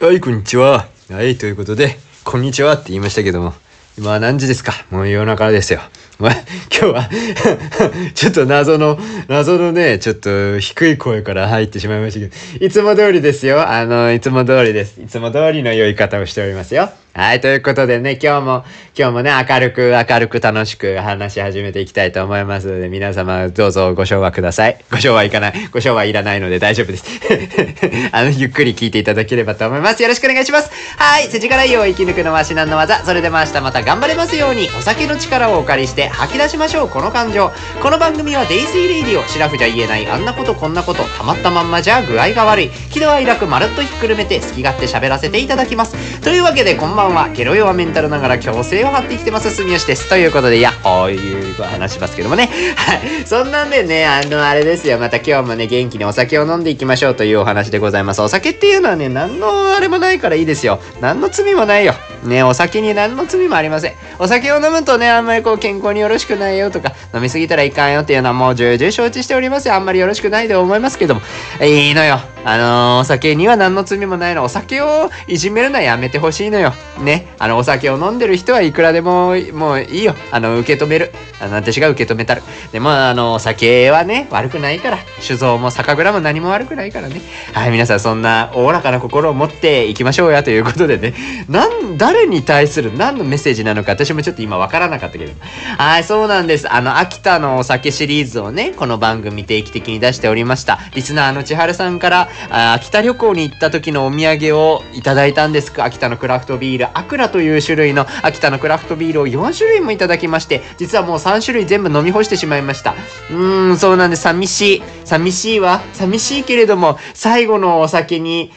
はい、こんにちは。はい、ということで、こんにちはって言いましたけども、今は何時ですか？もう夜中ですよ。まあ、今日は ちょっと謎の、謎のね、ちょっと低い声から入ってしまいましたけど、いつも通りですよ。あの、いつも通りです。いつも通りの酔い方をしておりますよ。はい、ということでね、今日も、今日もね、明るく、明るく楽しく話し始めていきたいと思いますので、皆様どうぞご唱和ください。ご唱和いかない。ご唱和いらないので大丈夫です。あの、ゆっくり聞いていただければと思います。よろしくお願いします。はい、世知辛いを生き抜くのは至難の技。それでも明日また頑張れますように、お酒の力をお借りして吐き出しましょう、この感情。この番組はデイジーレイディオ、シラフじゃ言えないあんなことこんなこと、たまったまんまじゃ具合が悪い。喜怒哀楽まるっとひっくるめて好き勝手喋らせていただきます。というわけで、こんばんは。ゲロ弱メンタルながら虚勢を張って生きてます、住吉です。ということで、いや、こういう話しますけどもね。はい。そんなんでね、あの、あれですよ。また今日もね、元気にお酒を飲んでいきましょうというお話でございます。お酒っていうのはね、何のあれもないからいいですよ。何の罪もないよ。ね、お酒に何の罪もありません。お酒を飲むとね、あんまりこう健康によろしくないよとか、飲みすぎたらいかんよっていうのはもう重々承知しておりますよ。あんまりよろしくないと思いますけども。いいのよ。あのーお酒には何の罪もないの。お酒をいじめるのはやめてほしいのよ。ね。あの、お酒を飲んでる人はいくらでも、もういいよ。あの、受け止める。あの、私が受け止めたる。でも、あの、お酒はね、悪くないから。酒造も酒蔵も何も悪くないからね。はい、皆さんそんなおおらかな心を持っていきましょうやということでね。なん、誰に対する何のメッセージなのか私もちょっと今わからなかったけど。はい、そうなんです。あの、秋田のお酒シリーズをね、この番組定期的に出しておりました。リスナーの千春さんから、あ秋田旅行に行った時のお土産をいただいたんです。秋田のクラフトビール、アクラという種類の秋田のクラフトビールを4種類もいただきまして、実はもう3種類全部飲み干してしまいました。うーん、そうなんです。寂しい。寂しいわ。寂しいけれども、最後のお酒に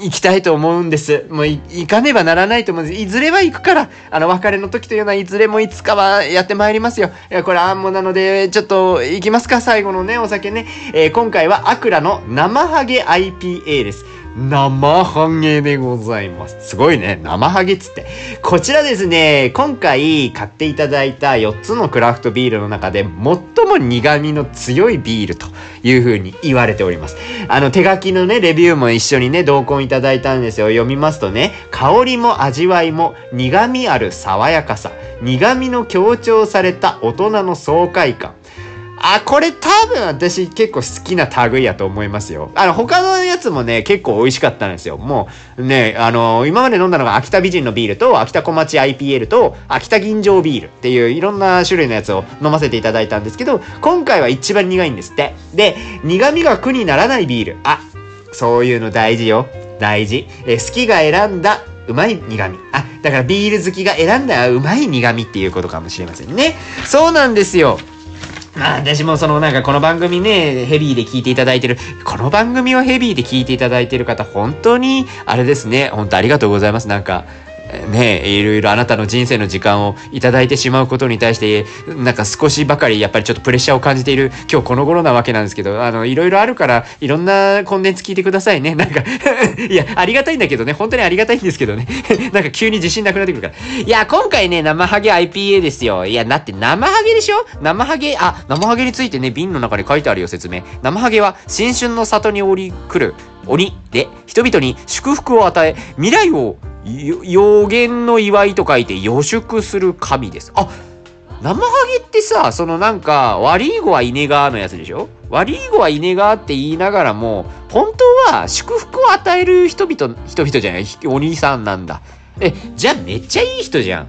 行きたいと思うんです。もう行かねばならないと思うんです。いずれは行くから、あの、別れの時というのはいずれもいつかはやってまいりますよ。いや、これアンモなので、ちょっと行きますか、最後のね、お酒ね。えー今回はアクラの生ハゲ IPA です。生ハゲでございます。すごいね。生ハゲっつって。こちらですね、今回買っていただいた4つのクラフトビールの中で最も苦味の強いビールという風に言われております。あの手書きのね、レビューも一緒にね、同梱いただいたんですよ。読みますとね、香りも味わいも苦味ある爽やかさ、苦味の強調された大人の爽快感。あ、これ多分私結構好きな類やと思いますよ。あの、他のやつもね、結構美味しかったんですよ。もうね、あの、今まで飲んだのが秋田美人のビールと、秋田小町 IPL と、秋田銀醸ビールっていういろんな種類のやつを飲ませていただいたんですけど、今回は一番苦いんですって。で、苦味が苦にならないビール。あ、そういうの大事よ。大事。え好きが選んだうまい苦味。あ、だからビール好きが選んだうまい苦味っていうことかもしれませんね。そうなんですよ。まあ私もそのなんかこの番組ね、ヘビーで聞いていただいてる、この番組をヘビーで聞いていただいてる方、本当に、あれですね、本当ありがとうございます。なんか、ねいろいろあなたの人生の時間をいただいてしまうことに対して、なんか少しばかりやっぱりちょっとプレッシャーを感じている今日この頃なわけなんですけど、あの、いろいろあるから、いろんなコンテンツ聞いてくださいね。なんか いや、ありがたいんだけどね、本当にありがたいんですけどね。なんか急に自信なくなってくるから。いや、今回ね、生ハゲ IPA ですよ。いや、だって生ハゲでしょ？生ハゲ、あ、生ハゲについてね、瓶の中に書いてあるよ、説明。生ハゲは新春の里に降り来る鬼で、人々に祝福を与え、未来を予言の祝いと書いて予祝する神です。あ、生ハゲってさ、そのなんか、悪い子は稲川のやつでしょ？悪い子は稲川って言いながらも、本当は祝福を与える人々、人々じゃないお兄さんなんだ。え、じゃあめっちゃいい人じゃん。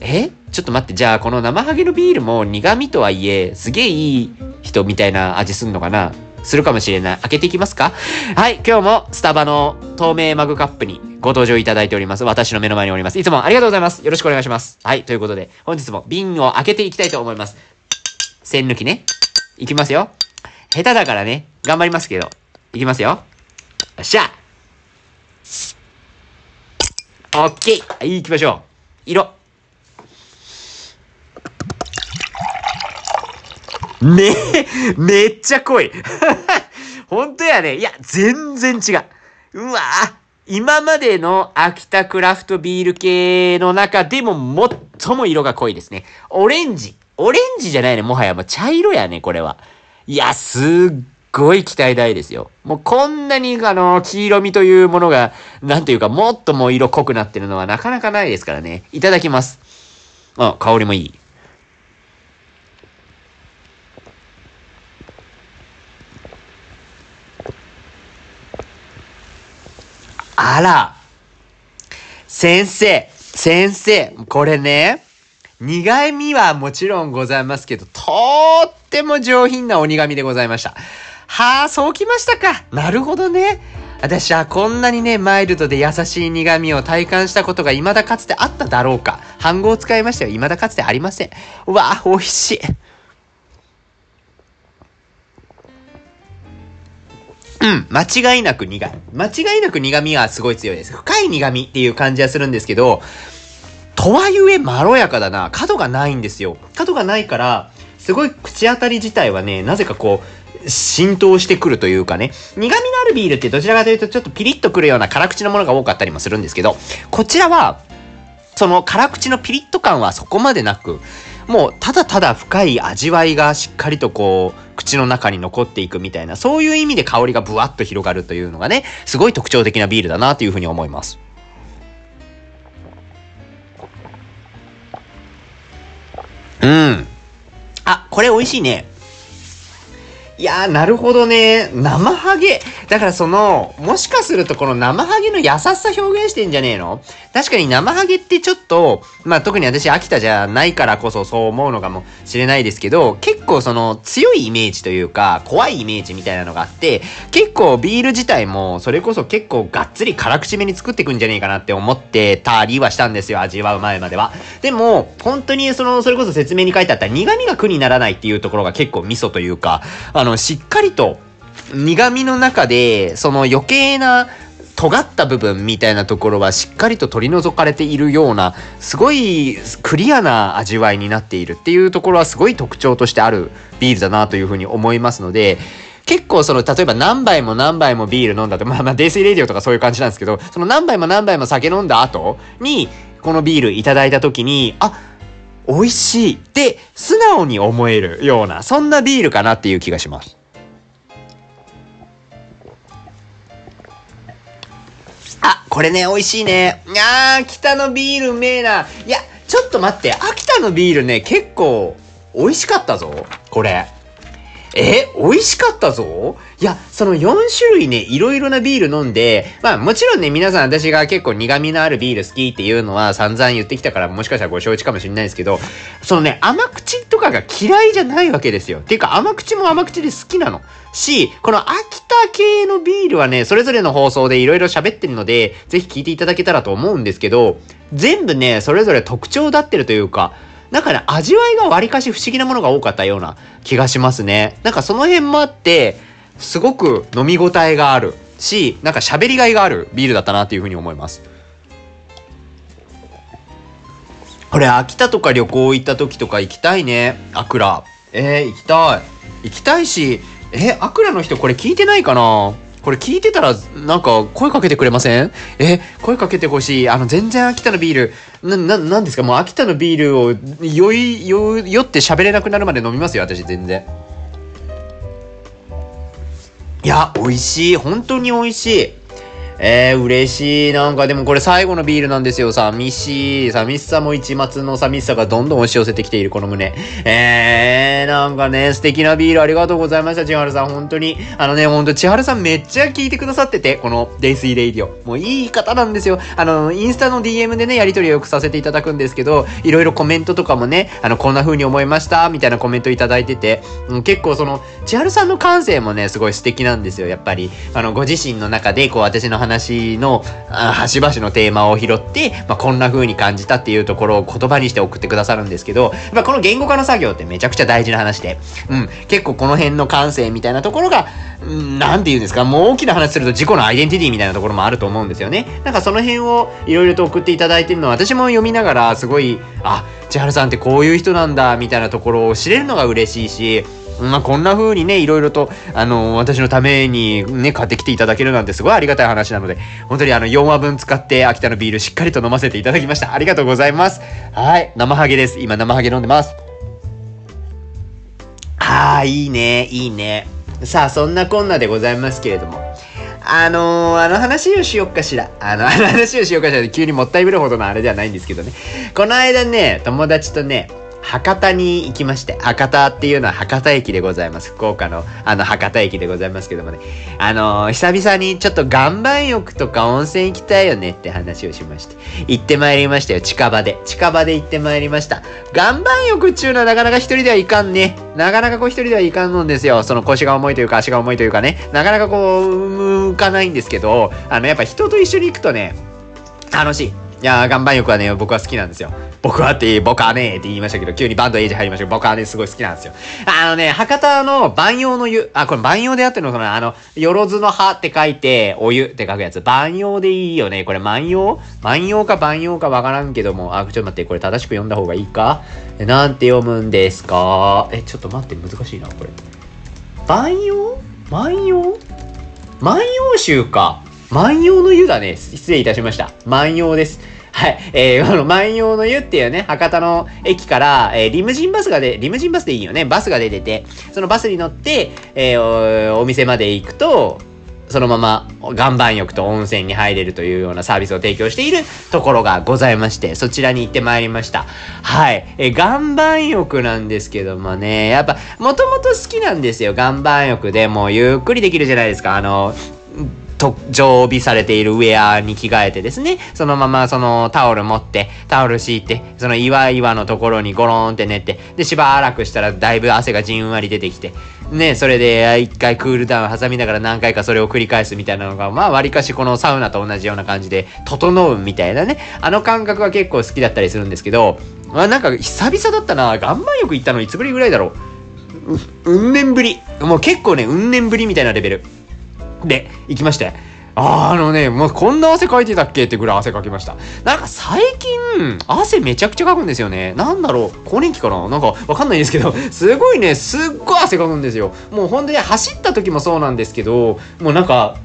え？ちょっと待って、じゃあこの生ハゲのビールも苦味とはいえ、すげえいい人みたいな味すんのかな？するかもしれない。開けていきますか？はい、今日もスタバの透明マグカップにご登場いただいております。私の目の前におります。いつもありがとうございます。よろしくお願いします。はい、ということで、本日も瓶を開けていきたいと思います。栓抜きね。いきますよ。下手だからね、頑張りますけど。いきますよ。よっしゃオッケーはい、行きましょう。色。ねえ、めっちゃ濃い。本当やね。いや、全然違う。うわぁ今までの秋田クラフトビール系の中でも最も色が濃いですね。オレンジ。オレンジじゃないね。もはやもう茶色やね、これは。いや、すっごい期待大ですよ。もうこんなにあの、黄色みというものが、なんていうか、もっともう色濃くなってるのはなかなかないですからね。いただきます。あ、香りもいい。あら、先生、先生、これね、苦味はもちろんございますけど、とっても上品な鬼神でございました。はあ、そうきましたか。なるほどね。私はこんなにね、マイルドで優しい苦味を体感したことが未だかつてあっただろうか。反語を使いましたよ。未だかつてありません。うわあ、美味しい。うん、間違いなく苦い。間違いなく苦味はすごい強いです。深い苦味っていう感じはするんですけど、とはいえまろやかだな。角がないんですよ。角がないから、すごい口当たり自体はね、なぜかこう、浸透してくるというかね、苦味のあるビールってどちらかというとちょっとピリッとくるような辛口のものが多かったりもするんですけど、こちらは、その辛口のピリッと感はそこまでなく、もうただただ深い味わいがしっかりとこう、口の中に残っていくみたいな、そういう意味で香りがブワッと広がるというのがね、すごい特徴的なビールだなというふうに思います。うん。あ、これ美味しいね。いやー、なるほどね。生ハゲ。だからその、もしかするとこの生ハゲの優しさ表現してんじゃねえの？確かに生ハゲってちょっと、まあ特に私秋田じゃないからこそそう思うのかもしれないですけど、結構その強いイメージというか、怖いイメージみたいなのがあって、結構ビール自体もそれこそ結構がっつり辛口めに作ってくんじゃねえかなって思ってたりはしたんですよ、味わう前までは。でも、本当にその、それこそ説明に書いてあった苦味が苦にならないっていうところが結構ミソというか、あの、の、しっかりと苦味の中で、その余計な尖った部分みたいなところはしっかりと取り除かれているような、すごいクリアな味わいになっているっていうところはすごい特徴としてあるビールだなというふうに思いますので、結構その、例えば何杯も何杯もビール飲んだと、まあまあ、泥酔レディオとかそういう感じなんですけど、その何杯も何杯も酒飲んだ後に、このビールいただいた時に、あ、美味しいって素直に思えるような、そんなビールかなっていう気がします。あ、これね、美味しいね。あー、北のビールうめえな。いや、ちょっと待って、秋田のビールね、結構美味しかったぞ。これ。え、美味しかったぞ？いや、その4種類ね、いろいろなビール飲んで、まあもちろんね、皆さん私が結構苦味のあるビール好きっていうのは散々言ってきたからもしかしたらご承知かもしれないですけど、そのね、甘口とかが嫌いじゃないわけですよ。ていうか甘口も甘口で好きなの。し、この秋田系のビールはね、それぞれの放送でいろいろ喋ってるので、ぜひ聞いていただけたらと思うんですけど、全部ね、それぞれ特徴だってるというか、なんかね、味わいがわりかし不思議なものが多かったような気がしますね。なんかその辺もあって、すごく飲み応えがあるし、なんか喋りがいがあるビールだったなっていうふうに思います。これ、秋田とか旅行行った時とか行きたいね。アクラ。えー、行きたい。行きたいし、え、アクラの人これ聞いてないかな？これ聞いてたら、なんか声かけてくれません？え、声かけてほしい。あの、全然秋田のビール、な、な、なんですか？もう秋田のビールを酔い、酔、酔って喋れなくなるまで飲みますよ、私全然。いや、美味しい。本当に美味しい。えー、嬉しい。なんかでもこれ最後のビールなんですよ。寂しい。寂しさも一抹の寂しさがどんどん押し寄せてきているこの胸。えー、なんかね、素敵なビールありがとうございました、千春さん。本当に。あのね、ほんと千春さんめっちゃ聞いてくださってて、このデイスイレイディオ。もういい方なんですよ。あの、インスタの DM でね、やり取りをよくさせていただくんですけど、いろいろコメントとかもね、あの、こんな風に思いました、みたいなコメントいただいてて、うん、結構その、千春さんの感性もね、すごい素敵なんですよ、やっぱり。あの、ご自身の中で、こう、私の話話の、あ端々のテーマを拾って、まあ、こんな風に感じたっていうところを言葉にして送ってくださるんですけど、まあ、この言語化の作業ってめちゃくちゃ大事な話で、うん、結構この辺の感性みたいなところが、うん、なんて言うんですか、もう大きな話すると自己のアイデンティティみたいなところもあると思うんですよね。なんかその辺をいろいろと送っていただいてるのは、私も読みながらすごい、あ、千春さんってこういう人なんだ、みたいなところを知れるのが嬉しいし、まあ、こんな風にね、いろいろと、あの、私のためにね、買ってきていただけるなんてすごいありがたい話なので、本当にあの、4話分使って秋田のビールしっかりと飲ませていただきました。ありがとうございます。はい。生ハゲです。今生ハゲ飲んでます。ああ、いいね、いいね。さあ、そんなこんなでございますけれども。あのー、あの話をしよっかしら。あの、あ の話をしようかしら。急にもったいぶるほどのあれではないんですけどね。この間ね、友達とね、博多に行きまして、博多っていうのは博多駅でございます。福岡のあの博多駅でございますけどもね。あのー、久々にちょっと岩盤浴とか温泉行きたいよねって話をしまして。行ってまいりましたよ、近場で。近場で行ってまいりました。岩盤浴っちゅうのはなかなか一人ではいかんね。なかなかこう一人ではいかんのんですよ。その腰が重いというか足が重いというかね。なかなかこう、向かないんですけど、あの、やっぱ人と一緒に行くとね、楽しい。いやー、岩盤浴はね、僕は好きなんですよ。僕はって、僕はねって言いましたけど、急にバンドエイジ入りましたけど、僕はね、すごい好きなんですよ。あのね、博多の万葉の湯、あ、これ万葉であってるのかな？あの、よろずの葉って書いて、お湯って書くやつ。万葉でいいよね。これ万葉？万葉か万葉かわからんけども、あ、ちょっと待って、これ正しく読んだ方がいいか、なんて読むんですか？え、ちょっと待って、難しいな、これ。万葉？万葉？万葉集か。万葉の湯だね。失礼いたしました。万葉です。はい。えー、あの、万葉の湯っていうね、博多の駅から、えー、リムジンバスがで、リムジンバスでいいよね。バスが出てて、そのバスに乗って、えー、お店まで行くと、そのまま岩盤浴と温泉に入れるというようなサービスを提供しているところがございまして、そちらに行ってまいりました。はい。え、岩盤浴なんですけどもね、やっぱ、もともと好きなんですよ。岩盤浴でもうゆっくりできるじゃないですか。あの、と、常備されているウェアに着替えてですね、そのままそのタオル持って、タオル敷いて、その岩岩のところにゴローンって寝て、で、しばらくしたらだいぶ汗がじんわり出てきて、ね、それで一回クールダウン挟みながら何回かそれを繰り返すみたいなのが、まあ割かしこのサウナと同じような感じで、整うみたいなね、あの感覚は結構好きだったりするんですけど、まあなんか久々だったな、岩盤浴行ったのいつぶりぐらいだろう。う、うん年ぶり。もう結構ね、うん年ぶりみたいなレベル。で、行きまして。あのね、もうこんな汗かいてたっけってぐらい汗かきました。なんか最近、汗めちゃくちゃかくんですよね。なんだろう、更年期かな？なんかわかんないんですけど、すごいね、すっごい汗かくんですよ。もうほんとに走った時もそうなんですけど、もうなんか、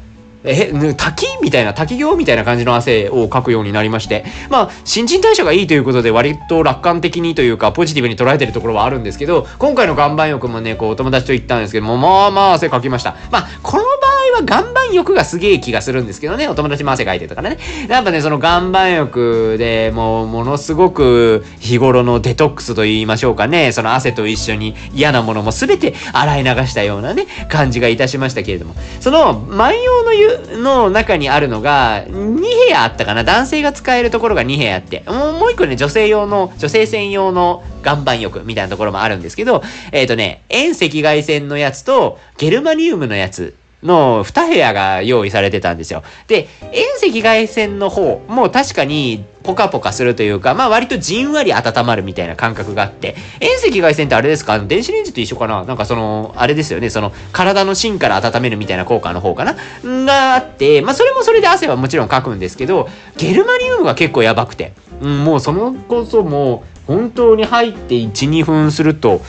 え、滝みたいな、滝行みたいな感じの汗をかくようになりまして、まあ、新陳代謝がいいということで、割と楽観的にというか、ポジティブに捉えてるところはあるんですけど、今回の岩盤浴もね、こう、お友達と行ったんですけども、まあまあ汗かきました。まあ、この場は岩盤浴がすげえ気がするんですけどね、お友達も汗かいてとかね。やっぱね、その岩盤浴でもう、ものすごく日頃のデトックスと言いましょうかね、その汗と一緒に嫌なものも全て洗い流したようなね、感じがいたしましたけれども、その、万葉の湯の中にあるのが、2部屋あったかな。男性が使えるところが2部屋あって、もうもう一個ね、女性用の、女性専用の岩盤浴みたいなところもあるんですけど、えっ、ー、とね、遠赤外線のやつと、ゲルマニウムのやつの2部屋が用意されてたんですよ。で、遠赤外線の方も確かにポカポカするというか、まあ割とじんわり温まるみたいな感覚があって、遠赤外線ってあれですか？あの電子レンジと一緒かな？なんかその、あれですよね、その体の芯から温めるみたいな効果の方かな？があって、まあそれもそれで汗はもちろんかくんですけど、ゲルマニウムが結構やばくて、うん、もうそのこそもう本当に入って1、2分すると、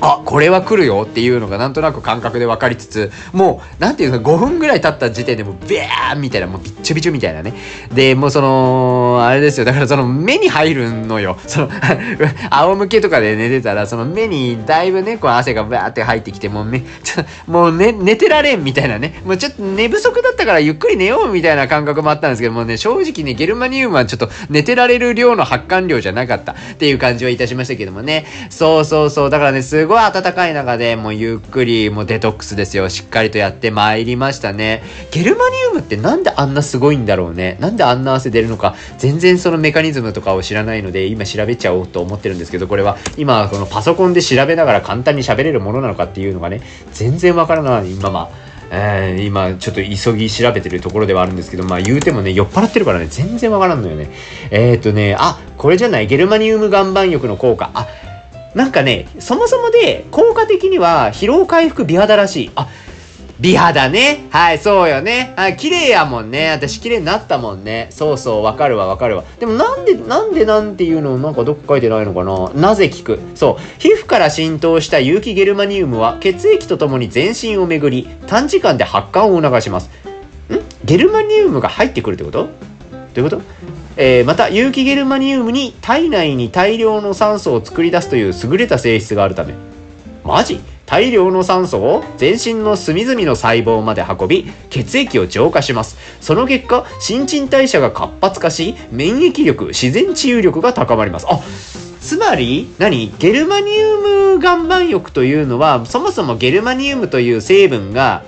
あ、これは来るよっていうのがなんとなく感覚で分かりつつ、もう、なんていうの、5分ぐらい経った時点でもう、ビャーみたいな、もうびっちょびちょみたいなね。で、もうその、あれですよ。だからその目に入るのよ。その 仰向けとかで寝てたら、その目にだいぶね、こう汗がバーって入ってきて、もう目、ちょもうね、寝てられんみたいなね。もうちょっと寝不足だったからゆっくり寝ようみたいな感覚もあったんですけどもね、正直ね、ゲルマニウムはちょっと寝てられる量の発汗量じゃなかったっていう感じはいたしましたけどもね。そうそうそう。だからね、すごい暖かい中でもうゆっくりもうデトックスですよ。しっかりとやってまいりましたね。ゲルマニウムってなんであんなすごいんだろうね。なんであんな汗出るのか、全然そのメカニズムとかを知らないので、今調べちゃおうと思ってるんですけど、これは今このパソコンで調べながら簡単に喋れるものなのかっていうのがね、全然わからない、今まあ。えー、今ちょっと急ぎ調べてるところではあるんですけど、まあ言うてもね、酔っ払ってるからね、全然わからんのよね。えっ、ー、とね、あ、これじゃない、ゲルマニウム岩盤浴の効果。あ、なんかね、そもそもで効果的には疲労回復美肌らしい。あ、美肌ね。はい、そうよね。はい、綺麗やもんね。私綺麗になったもんね。そうそう、わかるわ、わかるわ。でもなんで、なんでなんていうのなんかどっか書いてないのかななぜ効く？そう。皮膚から浸透した有機ゲルマニウムは血液とともに全身を巡り、短時間で発汗を促します。ん？ゲルマニウムが入ってくるってこと？どういうこと？えー、また有機ゲルマニウムに体内に大量の酸素を作り出すという優れた性質があるためマジ大量の酸素を全身の隅々の細胞まで運び血液を浄化します。その結果新陳代謝が活発化し免疫力自然治癒力が高まります。あつまり何？ゲルマニウム岩盤浴というのはそもそもゲルマニウムという成分が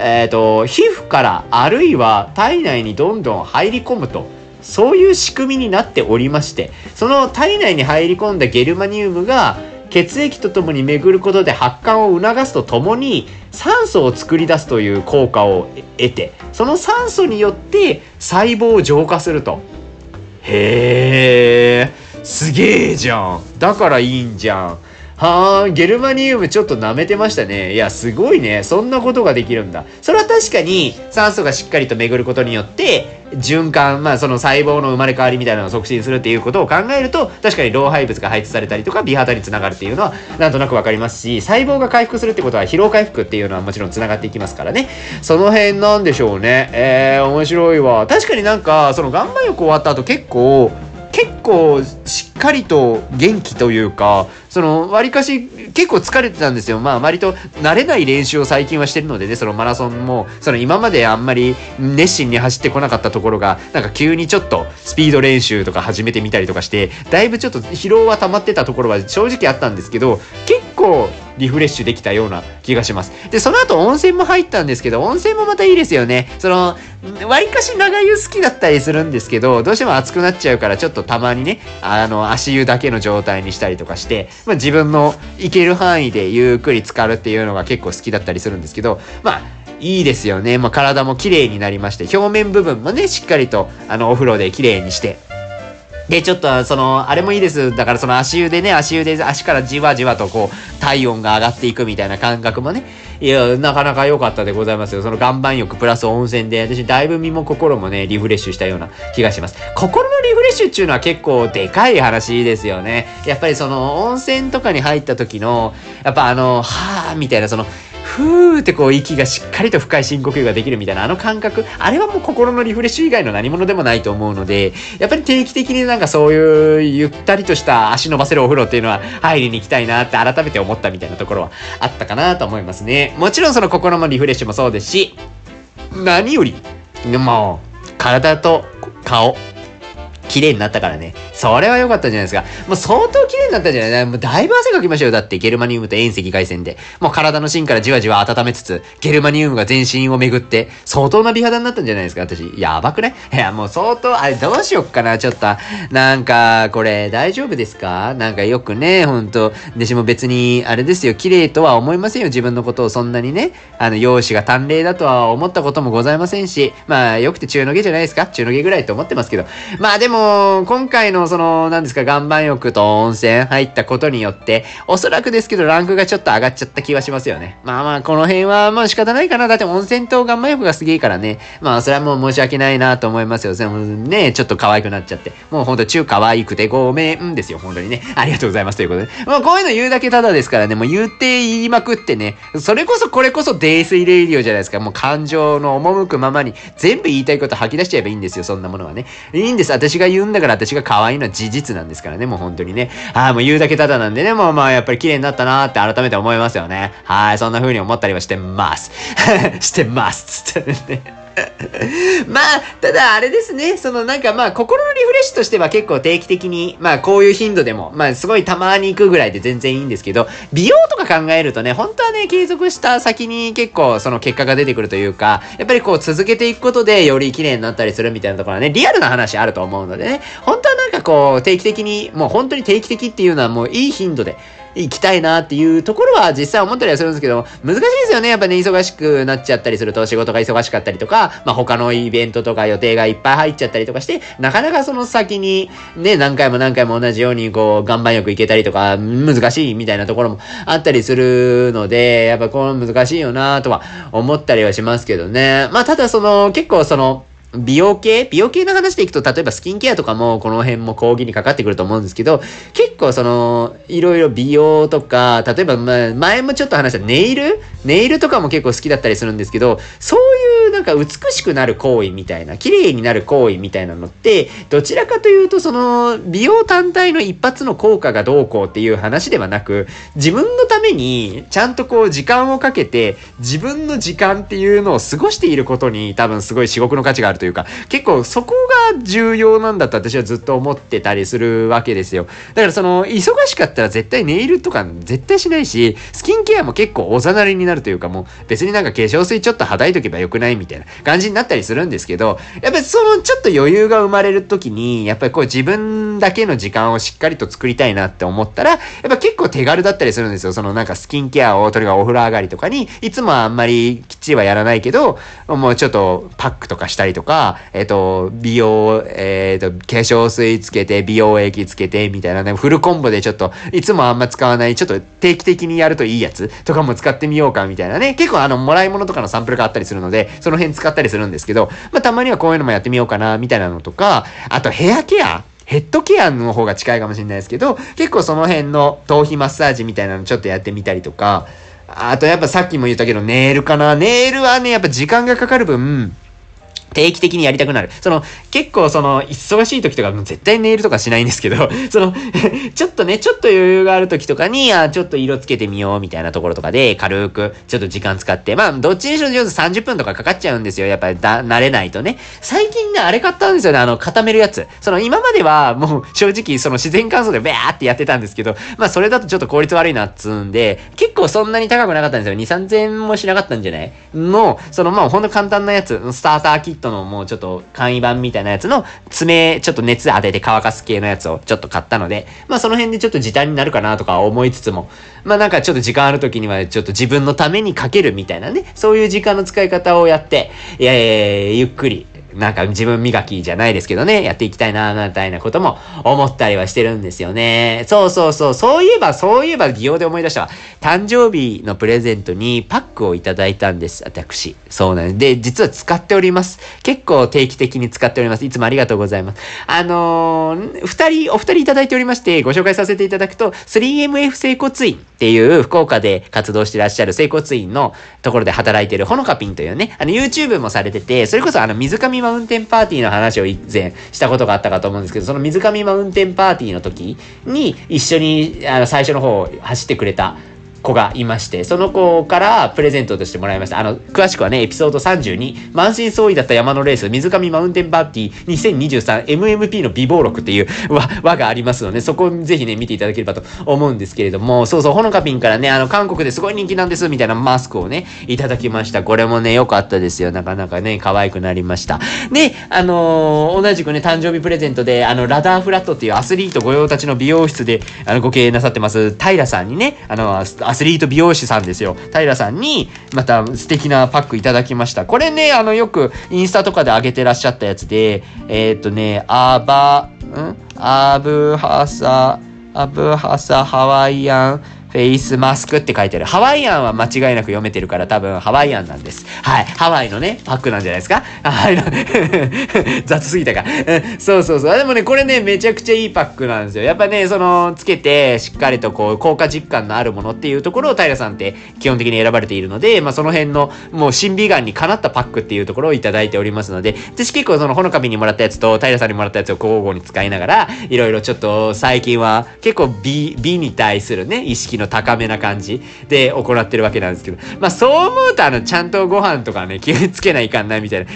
えーと、皮膚からあるいは体内にどんどん入り込むと。そういう仕組みになっておりましてその体内に入り込んだゲルマニウムが血液とともに巡ることで発汗を促すとともに酸素を作り出すという効果を得てその酸素によって細胞を浄化すると。へえすげえじゃん。だからいいんじゃん。はあ、ゲルマニウムちょっと舐めてましたね。いや、すごいね。そんなことができるんだ。それは確かに酸素がしっかりと巡ることによって、循環、まあその細胞の生まれ変わりみたいなのを促進するっていうことを考えると、確かに老廃物が排出されたりとか、美肌につながるっていうのは、なんとなくわかりますし、細胞が回復するってことは疲労回復っていうのはもちろんつながっていきますからね。その辺なんでしょうね。えー、面白いわ。確かになんか、その岩盤浴終わった後結構、結構しっかりと元気というか、その、割かし結構疲れてたんですよ。まあ割と慣れない練習を最近はしてるのでね、そのマラソンも、その今まであんまり熱心に走ってこなかったところが、なんか急にちょっとスピード練習とか始めてみたりとかして、だいぶちょっと疲労は溜まってたところは正直あったんですけど、結構リフレッシュできたような気がします。で、その後温泉も入ったんですけど、温泉もまたいいですよね。その、わりかし長湯好きだったりするんですけど、どうしても熱くなっちゃうから、ちょっとたまにね、あの、足湯だけの状態にしたりとかして、まあ、自分の行ける範囲でゆっくり浸かるっていうのが結構好きだったりするんですけど、まあ、いいですよね。まあ、体も綺麗になりまして、表面部分もね、しっかりと、あの、お風呂で綺麗にして、で、ちょっと、その、あれもいいです。だからその足湯でね、足湯で足からじわじわとこう、体温が上がっていくみたいな感覚もね、いや、なかなか良かったでございますよ。その岩盤浴プラス温泉で、私だいぶ身も心もね、リフレッシュしたような気がします。心のリフレッシュっていうのは結構でかい話ですよね。やっぱりその温泉とかに入った時の、やっぱあの、はぁ、みたいな、その、ふーってこう息がしっかりと深い深呼吸ができるみたいなあの感覚、あれはもう心のリフレッシュ以外の何者でもないと思うので、やっぱり定期的になんかそういうゆったりとした足伸ばせるお風呂っていうのは入りに行きたいなって改めて思ったみたいなところはあったかなと思いますね。もちろんその心のリフレッシュもそうですし、何より、もう、体と顔、綺麗になったからね。それは良かったじゃないですか。もう相当綺麗になったじゃない？もうだいぶ汗かきましたよ。だってゲルマニウムと遠赤外線で。もう体の芯からじわじわ温めつつ、ゲルマニウムが全身を巡って、相当な美肌になったんじゃないですか私。やばくねい？いや、もう相当、あれどうしよっかな。ちょっと、なんか、これ大丈夫ですか？なんかよくね、ほんと。私も別に、あれですよ。綺麗とは思いませんよ。自分のことをそんなにね。あの、容姿が短麗だとは思ったこともございませんし。まあ、よくて中の下じゃないですか？中の下ぐらいと思ってますけど。まあでも、も今回のその、何ですか、岩盤浴と温泉入ったことによって、おそらくですけどランクがちょっと上がっちゃった気はしますよね。まあまあ、この辺はまあ仕方ないかな。だって温泉と岩盤浴がすげえからね。まあ、それはもう申し訳ないなと思いますよ。でもね、ちょっと可愛くなっちゃって。もうほんと中可愛くてごめんですよ。本当にね。ありがとうございます。ということで。まあ、こういうの言うだけただですからね。もう言って言いまくってね。それこそこれこそ泥酔レイディオじゃないですか。もう感情の赴くままに全部言いたいこと吐き出しちゃえばいいんですよ。そんなものはね。いいんです。私が言うんだから私が可愛いのは事実なんですからね。もう本当にね。ああ、もう言うだけただなんでね。もうまあやっぱり綺麗になったなーって改めて思いますよね。はい。そんな風に思ったりはしてます。してます。つってね。まあ、ただあれですね、そのなんかまあ心のリフレッシュとしては結構定期的に、まあこういう頻度でも、まあすごいたまに行くぐらいで全然いいんですけど、美容とか考えるとね、本当はね、継続した先に結構その結果が出てくるというか、やっぱりこう続けていくことでより綺麗になったりするみたいなところはね、リアルな話あると思うのでね、こう定期的に、もう本当に定期的っていうのはもういい頻度で、行きたいなっていうところは実際思ったりはするんですけど、難しいですよね。やっぱね、忙しくなっちゃったりすると、仕事が忙しかったりとか、まあ他のイベントとか予定がいっぱい入っちゃったりとかして、なかなかその先にね、何回も何回も同じようにこう、岩盤浴行けたりとか、難しいみたいなところもあったりするので、やっぱこの難しいよなとは思ったりはしますけどね。まあただその、結構その、美容系？美容系の話でいくと、例えばスキンケアとかもこの辺も講義にかかってくると思うんですけど、結構その、いろいろ美容とか、例えば、ま、前もちょっと話したネイル？ネイルとかも結構好きだったりするんですけど、そういうなんか美しくなる行為みたいな、綺麗になる行為みたいなのって、どちらかというとその、美容単体の一発の効果がどうこうっていう話ではなく、自分のためにちゃんとこう時間をかけて、自分の時間っていうのを過ごしていることに多分すごい至極の価値があるというか、結構そこが重要なんだと私はずっと思ってたりするわけですよ。だからその、忙しかったら絶対ネイルとか絶対しないし、スキンケアも結構おざなりになるというかもう別になんか化粧水ちょっとはだいとけばよくないみたいな感じになったりするんですけど、やっぱりそのちょっと余裕が生まれる時に、やっぱりこう自分だけの時間をしっかりと作りたいなって思ったら、やっぱ結構手軽だったりするんですよ。そのなんかスキンケアを、とにかくお風呂上がりとかに、いつもあんまりきっちりはやらないけど、もうちょっとパックとかしたりとか、かえっ、と、美容、えっ、と、化粧水つけて、美容液つけて、みたいなね、フルコンボでちょっと、いつもあんま使わない、ちょっと定期的にやるといいやつとかも使ってみようか、みたいなね。結構あの、もらい物とかのサンプルがあったりするので、その辺使ったりするんですけど、まあ、たまにはこういうのもやってみようかな、みたいなのとか、あとヘアケアヘッドケアの方が近いかもしれないですけど、結構その辺の頭皮マッサージみたいなのちょっとやってみたりとか、あとやっぱさっきも言ったけど、ネイルかな。ネイルはね、やっぱ時間がかかる分、定期的にやりたくなる。その、結構その、忙しい時とか、絶対ネイルとかしないんですけど、その、ちょっとね、ちょっと余裕がある時とかに、あ、ちょっと色つけてみようみたいなところとかで、軽く、ちょっと時間使って、まあ、どっちにしろ上手30分とかかかっちゃうんですよ。やっぱりだ、慣れないとね。最近ね、あれ買ったんですよね、あの、固めるやつ。その、今までは、もう、正直、その自然乾燥でバーってやってたんですけど、まあ、それだとちょっと効率悪いなっつうんで、結構そんなに高くなかったんですよ。2、3000円もしなかったんじゃない？の、その、まあ、ほんと簡単なやつ、スターターキットのもうちょっと、簡易版みたいなやつの爪、ちょっと熱当てて乾かす系のやつをちょっと買ったので、まあその辺でちょっと時短になるかなとか思いつつも、まあなんかちょっと時間ある時にはちょっと自分のためにかけるみたいなね、そういう時間の使い方をやって、いやいやいやゆっくり、なんか自分磨きじゃないですけどね、やっていきたいな、みたいなことも思ったりはしてるんですよね。そうそうそう、そういえば、そういえば、擬用で思い出したわ。誕生日のプレゼントにパックをいただいたんです、私。そうなんで、実は使っております。結構定期的に使っております。いつもありがとうございます。あのー、二人、お二人いただいておりまして、ご紹介させていただくと、3MF 整骨院っていう福岡で活動してらっしゃる整骨院のところで働いてるほのかぴんというね、あの YouTube もされてて、それこそあの水上マウンテンパーティーの話を以前したことがあったかと思うんですけど、その水上マウンテンパーティーの時に一緒にあの最初の方を走ってくれた子がいまして、その子からプレゼントとしてもらいました。あの、詳しくはね、エピソード32、満身創痍だった山のレース、水上マウンテンパーティー 2023MMP の美貌録っていう輪輪がありますので、そこをぜひね、見ていただければと思うんですけれども、そうそう、ほのかぴんからね、あの、韓国ですごい人気なんです、みたいなマスクをね、いただきました。これもね、良かったですよ。なかなかね、可愛くなりました。で、あのー、同じくね、誕生日プレゼントで、あの、ラダーフラットっていうアスリート御用達の美容室で、あの、ご経営なさってます、平さんにね、あの、アスリート美容師さんですよ。平さんに、また素敵なパックいただきました。これね、あの、よくインスタとかで上げてらっしゃったやつで、えー、っとね、アバ、ん？アブハサ、アブハサハワイアン、フェイスマスクって書いてある。ハワイアンは間違いなく読めてるから多分ハワイアンなんです。はい。ハワイのね、パックなんじゃないですか？はい。雑すぎたか。そうそうそう。でもね、これね、めちゃくちゃいいパックなんですよ。やっぱね、その、つけて、しっかりとこう、効果実感のあるものっていうところを平さんって基本的に選ばれているので、まあその辺の、もう審美眼にかなったパックっていうところをいただいておりますので、私結構その、ほのかびにもらったやつと平さんにもらったやつを交互に使いながら、いろいろちょっと最近は結構美、美に対するね、意識の高めな感じで行ってるわけなんですけど、まあそう思うとあの、ちゃんとご飯とかね、気をつけないかんなみたいな、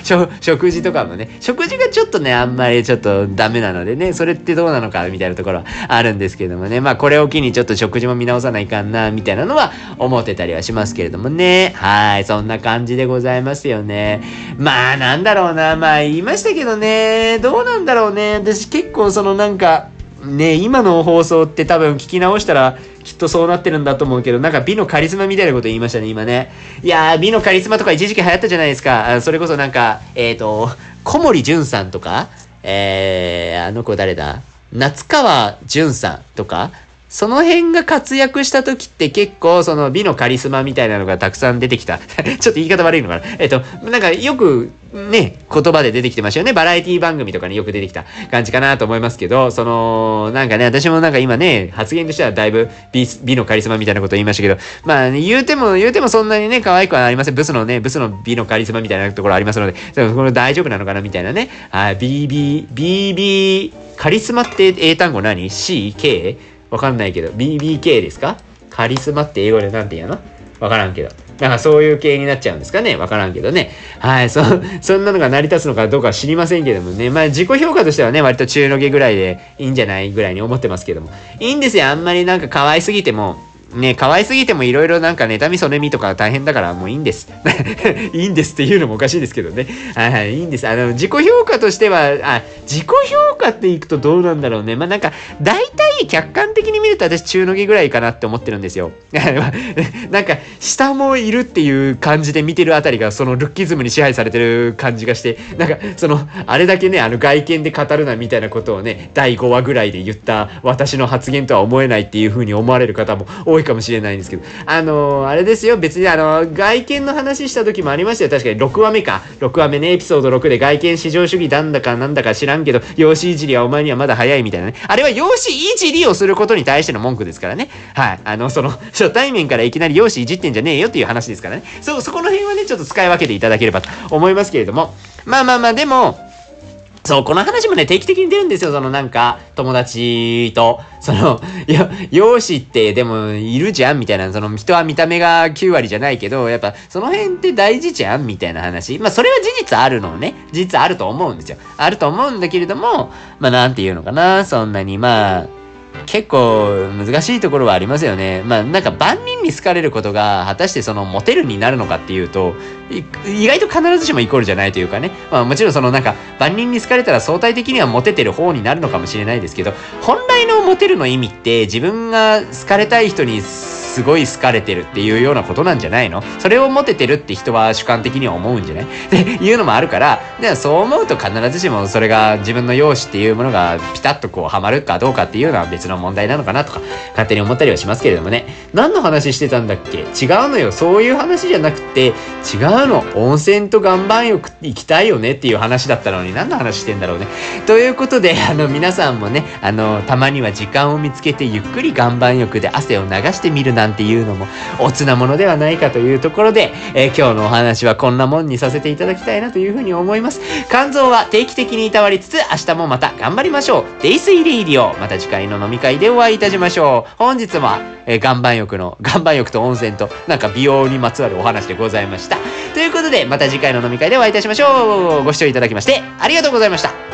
食事とかもね、食事がちょっとね、あんまりちょっとダメなのでね、それってどうなのかみたいなところはあるんですけどもね、まあこれを機にちょっと食事も見直さないかんな、みたいなのは思ってたりはしますけれどもね。はい、そんな感じでございますよね。まあなんだろうな、まあ言いましたけどね、どうなんだろうね。私結構そのなんか、ね、今の放送って多分聞き直したらきっとそうなってるんだと思うけど、なんか美のカリスマみたいなこと言いましたね、今ね。いやー、美のカリスマとか一時期流行ったじゃないですか。それこそなんか、えっ、ー、と、小森淳さんとか、えー、あの子誰だ？夏川淳さんとか、その辺が活躍した時って結構その美のカリスマみたいなのがたくさん出てきた。ちょっと言い方悪いのかな。えっと、なんかよくね、言葉で出てきてましたよね。バラエティ番組とかによく出てきた感じかなと思いますけど、その、なんかね、私もなんか今ね、発言としてはだいぶ美美のカリスマみたいなこと言いましたけど、まあ、言うても、言うてもそんなにね、可愛くはありません。ブスのね、ブスの美のカリスマみたいなところありますので、でもこれ大丈夫なのかなみたいなね。はい、BB、BB、カリスマって英単語何 ?C、K? わかんないけど、BBK ですか？カリスマって英語で何て言うの？わからんけど。なんかそういう系になっちゃうんですかね？わからんけどね。はい、そ、そんなのが成り立つのかどうかは知りませんけどもね。まあ自己評価としてはね、割と中の下ぐらいでいいんじゃないぐらいに思ってますけども。いいんですよ。あんまりなんか可愛すぎても。ね、可愛すぎてもいろいろなんか妬みそねみとか大変だからもういいんです。いいんですっていうのもおかしいですけどね。はいはい、いいんです。あの、自己評価としては、あ、自己評価っていくとどうなんだろうね。まあなんか、大体客観的に見ると私中の下ぐらいかなって思ってるんですよ。なんか、下もいるっていう感じで見てるあたりがそのルッキズムに支配されてる感じがして、なんか、その、あれだけね、あの外見で語るなみたいなことをね、第5話ぐらいで言った私の発言とは思えないっていう風に思われる方も多いいかもしれないんですけど、あのー、あれですよ、別にあのー、外見の話した時もありましたよ。確かに6話目か。6話目ね、エピソード6で外見至上主義なんだかなんだか知らんけど、容姿いじりはお前にはまだ早いみたいなね。あれは容姿いじりをすることに対しての文句ですからね。はい。あの、その、初対面からいきなり容姿いじってんじゃねえよっていう話ですからね。そ、そこの辺はね、ちょっと使い分けていただければと思いますけれども。まあまあまあ、でも、そう、この話もね、定期的に出るんですよ。そのなんか、友達と、その、いや、容姿ってでもいるじゃんみたいな、その人は見た目が9割じゃないけど、やっぱその辺って大事じゃんみたいな話。まあそれは事実あるのね。事実あると思うんですよ。あると思うんだけれども、まあなんていうのかな、そんなにまあ、結構難しいところはありますよね。まあなんか万人に好かれることが果たしてそのモテるになるのかっていうと意外と必ずしもイコールじゃないというかね。まあもちろんそのなんか万人に好かれたら相対的にはモテてる方になるのかもしれないですけど本来のモテるの意味って自分が好かれたい人にすごい好かれてるっていうようなことなんじゃないの？それをモテてるって人は主観的には思うんじゃない？っていうのもあるから、でそう思うと必ずしもそれが自分の容姿っていうものがピタッとこうハマるかどうかっていうのは別の問題なのかなとか勝手に思ったりはしますけれどもね。何の話してたんだっけ？違うのよ。そういう話じゃなくて、違うの。温泉と岩盤浴行きたいよねっていう話だったのに何の話してんだろうね。ということで、あの皆さんもね、あの、たまには時間を見つけてゆっくり岩盤浴で汗を流してみるななんていうのもおつなものではないかというところで、えー、今日のお話はこんなもんにさせていただきたいなというふうに思います。肝臓は定期的にいたわりつつ、明日もまた頑張りましょう。デイスイレイディオ。また次回の飲み会でお会いいたしましょう。本日は、えー、岩盤浴の、岩盤浴と温泉と、なんか美容にまつわるお話でございました。ということで、また次回の飲み会でお会いいたしましょう。ご視聴いただきまして、ありがとうございました。